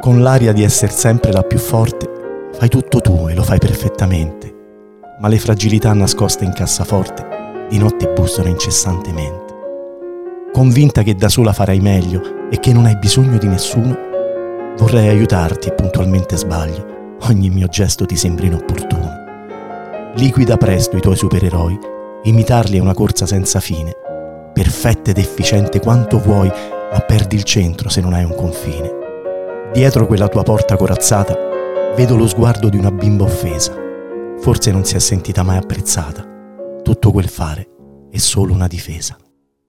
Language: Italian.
Con l'aria di essere sempre la più forte, fai tutto tu e lo fai perfettamente, ma le fragilità nascoste in cassaforte di notte bussano incessantemente. Convinta che da sola farai meglio e che non hai bisogno di nessuno, vorrei aiutarti e puntualmente sbaglio, ogni mio gesto ti sembra inopportuno. Liquida presto i tuoi supereroi, imitarli è una corsa senza fine, perfetta ed efficiente quanto vuoi, ma perdi il centro se non hai un confine. Dietro quella tua porta corazzata vedo lo sguardo di una bimba offesa. Forse non si è sentita mai apprezzata. Tutto quel fare è solo una difesa.